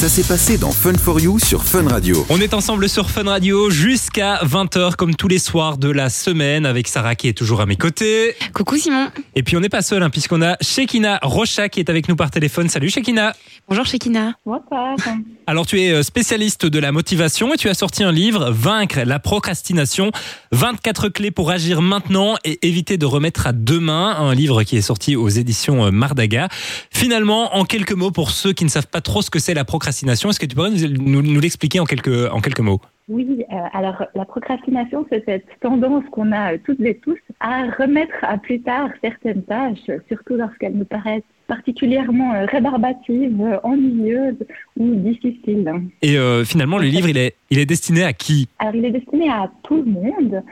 Ça s'est passé dans Fun for You sur Fun Radio. On est ensemble sur Fun Radio jusqu'à 20h comme tous les soirs de la semaine avec Sarah qui est toujours à mes côtés. Coucou Simon. Et puis on n'est pas seul hein, puisqu'on a Shekina Rocha qui est avec nous par téléphone. Salut Shekina. Bonjour Shekina. Bonsoir. Alors tu es euh, spécialiste de la motivation et tu as sorti un livre Vaincre la procrastination, 24 clés pour agir maintenant et éviter de remettre à demain, un livre qui est sorti aux éditions euh, Mardaga. Finalement, en quelques mots pour ceux qui ne savent pas trop ce que c'est la procrastination, est-ce que tu pourrais nous, nous- nous l'expliquer en quelques, en quelques mots? Oui, euh, alors la procrastination, c'est cette tendance qu'on a euh, toutes et tous à remettre à plus tard certaines tâches, surtout lorsqu'elles nous paraissent particulièrement euh, rébarbatives, ennuyeuses ou difficiles. Et finalement, le livre, il est, il est destiné à qui? Alors il est destiné à tout le monde.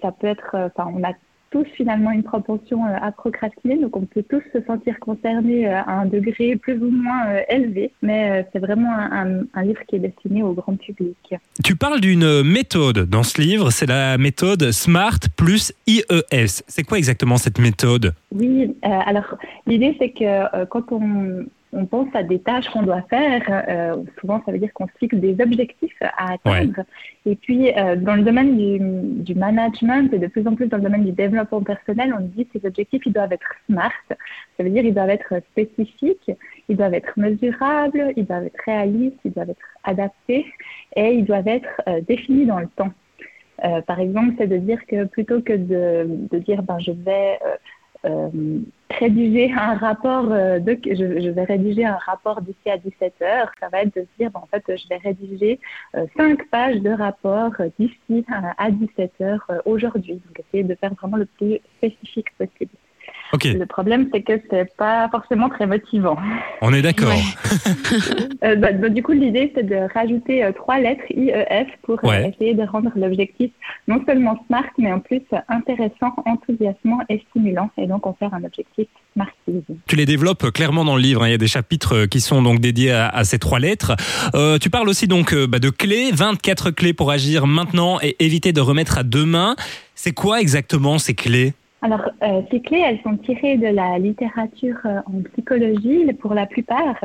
Ça peut être, enfin, on a tous finalement une propension euh, à procrastiner, donc on peut tous se sentir concernés euh, à un degré plus ou moins euh, élevé, mais c'est vraiment un, un- un livre qui est destiné au grand public. Tu parles d'une méthode dans ce livre, c'est la méthode SMART plus IES. C'est quoi exactement cette méthode? Oui, euh, alors l'idée c'est que euh, quand on, on pense à des tâches qu'on doit faire, euh, souvent ça veut dire qu'on se fixe des objectifs à atteindre. Et puis euh, dans le domaine du, du management et de plus en plus dans le domaine du développement personnel, on dit que ces objectifs ils doivent être smart. Ça veut dire ils doivent être spécifiques, ils doivent être mesurables, ils doivent être réalistes, ils doivent être adaptés et ils doivent être euh, définis dans le temps. Par exemple, c'est de dire que plutôt que de, de dire ben, je vais rédiger un rapport euh, de, je, vais rédiger un rapport d'ici à 17 heures, ça va être de dire en fait je vais rédiger euh, cinq pages de rapport euh, d'ici à, à 17 heures aujourd'hui. Donc essayer de faire vraiment le plus spécifique possible. Le problème c'est que c'est pas forcément très motivant. on est d'accord. Ouais. Euh, bah, bah, du coup, l'idée, c'est de rajouter euh, trois lettres IEF pour euh, Ouais. essayer de rendre l'objectif non seulement smart, mais en plus intéressant, enthousiasmant et stimulant, et donc en faire un objectif smartise. Tu les développes clairement dans le livre. hein. Il y a des chapitres qui sont donc dédiés à, à ces trois lettres. Euh, tu parles aussi donc bah, de clés, 24 clés pour agir maintenant et éviter de remettre à demain. C'est quoi exactement ces clés? Alors, euh, ces clés, elles sont tirées de la littérature euh, en psychologie, pour la plupart,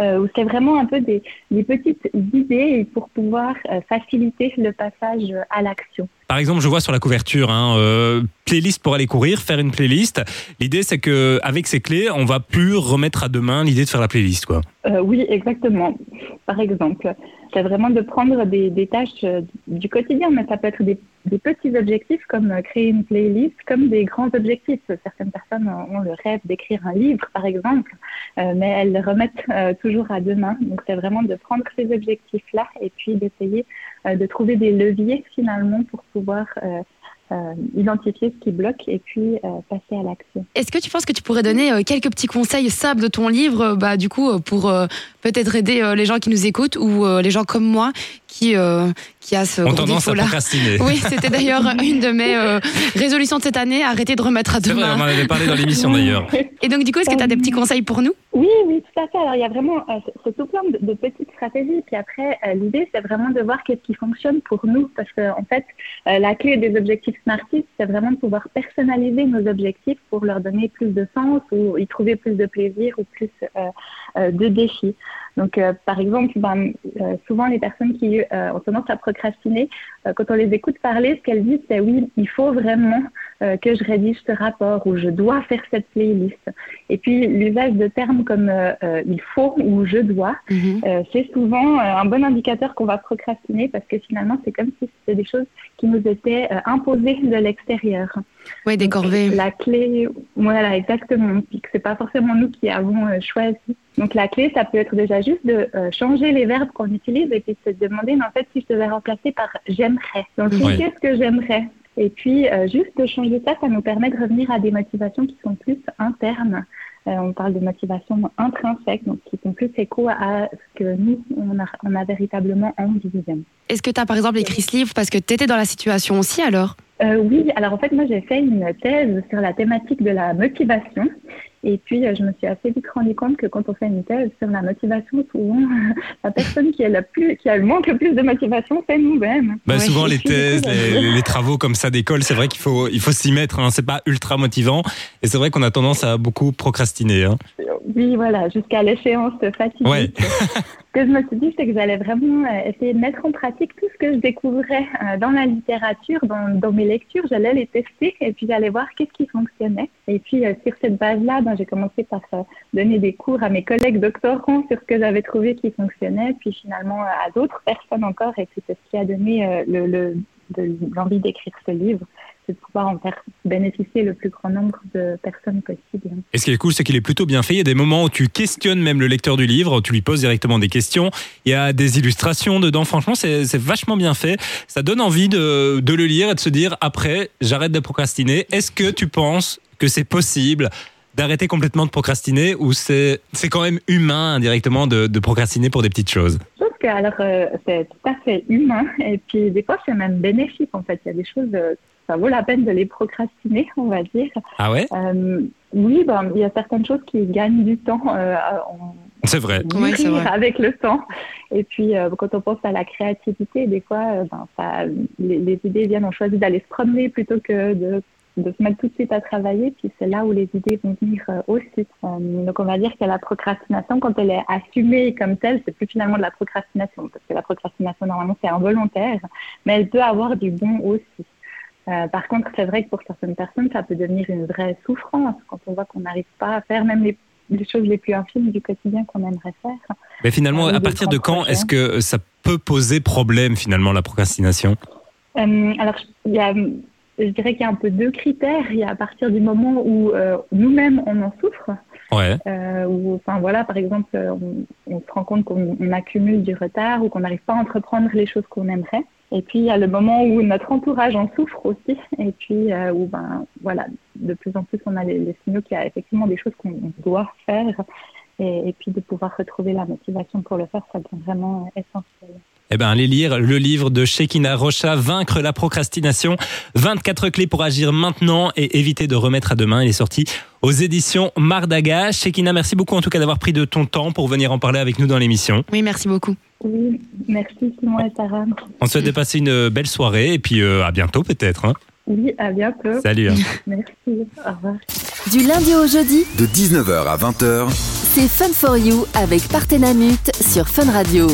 euh, où c'est vraiment un peu des, des petites idées pour pouvoir faciliter le passage à l'action. Par exemple, je vois sur la couverture, hein, playlist pour aller courir, faire une playlist. L'idée, c'est que avec ces clés, on va plus remettre à demain l'idée de faire la playlist, quoi. Oui, exactement. Par exemple, c'est vraiment de prendre des, des tâches du quotidien, mais ça peut être des, des petits objectifs comme euh, créer une playlist, comme des grands objectifs. Certaines personnes ont le rêve d'écrire un livre, par exemple, euh, mais elles le remettent euh, toujours à demain. Donc, c'est vraiment de prendre ces objectifs-là et puis d'essayer de trouver des leviers finalement pour pouvoir identifier ce qui bloque et puis passer à l'action. Est-ce que tu penses que tu pourrais donner quelques petits conseils simples de ton livre, bah, du coup, pour peut-être aider les gens qui nous écoutent ou les gens comme moi qui, euh, qui a ce On gros tendance à défaut-là procrastiner. Oui, c'était d'ailleurs une de mes euh, résolutions de cette année, arrêter de remettre à C'est vrai, on en demain. avait parlé dans l'émission d'ailleurs. Et donc, du coup, est-ce que tu as des petits conseils pour nous? Oui, oui, tout à fait. Alors, il y a vraiment, euh, c'est tout plein de, de petites stratégies. Puis après, euh, l'idée, c'est vraiment de voir qu'est-ce qui fonctionne pour nous. Parce que, en fait, euh, la clé des objectifs Smarties, c'est vraiment de pouvoir personnaliser nos objectifs pour leur donner plus de sens ou y trouver plus de plaisir ou plus de défis. Donc, euh, par exemple, ben, euh, souvent, les personnes qui euh, ont tendance à procrastiner, euh, quand on les écoute parler, ce qu'elles disent, c'est oui, il faut vraiment euh, que je rédige ce rapport ou je dois faire cette playlist. Et puis, l'usage de termes comme euh, euh, il faut ou je dois, Mhm. euh, c'est souvent euh, un bon indicateur qu'on va procrastiner parce que finalement, c'est comme si c'était des choses qui nous étaient euh, imposées de l'extérieur. Oui, des Donc, corvées. La clé, voilà, exactement. Puis que c'est pas forcément nous qui avons euh, choisi. Donc la clé, ça peut être déjà juste de euh, changer les verbes qu'on utilise et puis de se demander, mais en fait, si je devais remplacer par j'aimerais. Donc qu'est-ce que j'aimerais? Et puis euh, juste de changer ça, ça nous permet de revenir à des motivations qui sont plus internes. Euh, on parle de motivations intrinsèques, donc qui sont plus écho à ce que nous, on a, on a véritablement envie. Est-ce que tu as, par exemple, écrit ce livre parce que tu étais dans la situation aussi alors? Euh, oui, alors en fait, moi j'ai fait une thèse sur la thématique de la motivation. Et puis, euh, je me suis assez vite rendu compte que quand on fait une thèse sur la motivation, souvent, la personne qui a, la plus, qui a le manque le plus de motivation, c'est nous-mêmes. Bah, Ouais. souvent les thèses, bah, les, les travaux comme ça d'école, c'est vrai qu'il faut il faut s'y mettre. Hein. C'est pas ultra motivant et c'est vrai qu'on a tendance à beaucoup procrastiner. Hein. Oui, voilà, jusqu'à l'échéance fatidique. Ouais. Ce que je me suis dit, c'est que j'allais vraiment euh, essayer de mettre en pratique tout ce que je découvrais euh, dans la littérature, dans, dans mes lectures. J'allais les tester et puis j'allais voir qu'est-ce qui fonctionnait. Et puis, euh, sur cette base-là, ben, j'ai commencé par donner des cours à mes collègues doctorants sur ce que j'avais trouvé qui fonctionnait, puis finalement à d'autres personnes encore. Et puis, c'est ce qui a donné le, le, de l'envie d'écrire ce livre, c'est de pouvoir en faire bénéficier le plus grand nombre de personnes possible. Et ce qui est cool, c'est qu'il est plutôt bien fait. Il y a des moments où tu questionnes même le lecteur du livre, tu lui poses directement des questions. Il y a des illustrations dedans. Franchement, c'est vachement bien fait. Ça donne envie de, le lire et de se dire après, j'arrête de procrastiner. Est-ce que tu penses que c'est possible d'arrêter complètement de procrastiner ou c'est quand même humain indirectement de, de procrastiner pour des petites choses? Je pense que alors euh, c'est tout à fait humain et puis des fois c'est même bénéfique en fait. Il y a des choses, euh, ça vaut la peine de les procrastiner, on va dire. Ah ouais? Euh, oui, ben, il y a certaines choses qui gagnent du temps euh, en C'est vrai. Avec le temps. Et puis euh, quand on pense à la créativité, des fois, euh, ben, ça, les, les idées viennent. On choisit d'aller se promener plutôt que de de se mettre tout de suite à travailler, puis c'est là où les idées vont venir euh, aussi. Euh, donc on va dire que la procrastination, quand elle est assumée comme telle, c'est plus finalement de la procrastination, parce que la procrastination normalement c'est involontaire, mais elle peut avoir du bon aussi. Euh, par contre, c'est vrai que pour certaines personnes, ça peut devenir une vraie souffrance quand on voit qu'on n'arrive pas à faire même les, les choses les plus infimes du quotidien qu'on aimerait faire. Mais finalement, à partir de quand est-ce que ça peut poser problème finalement la procrastination? Alors, il y a, je dirais qu'il y a un peu deux critères. Il y a à partir du moment où euh, nous-mêmes on en souffre, Ouais. euh, où, enfin voilà, par exemple, euh, on, on se rend compte qu'on on accumule du retard ou qu'on n'arrive pas à entreprendre les choses qu'on aimerait. Et puis il y a le moment où notre entourage en souffre aussi, et puis euh, où ben voilà, de plus en plus on a les, les signaux qu'il y a effectivement des choses qu'on doit faire, et, et puis de pouvoir retrouver la motivation pour le faire, ça devient vraiment essentiel. Eh ben, allez lire le livre de Shekina Rocha, Vaincre la procrastination. 24 clés pour agir maintenant et éviter de remettre à demain. Il est sorti aux éditions Mardaga. Shekina, merci beaucoup en tout cas d'avoir pris de ton temps pour venir en parler avec nous dans l'émission. Oui, merci beaucoup. Oui, merci Simon et Sarah. On te souhaite de passer une belle soirée et puis euh, à bientôt peut-être. hein. Oui, à bientôt. Salut. hein. Merci. Au revoir. Du lundi au jeudi, De 19h à 20h, c'est Fun for You avec Partenamut sur Fun Radio.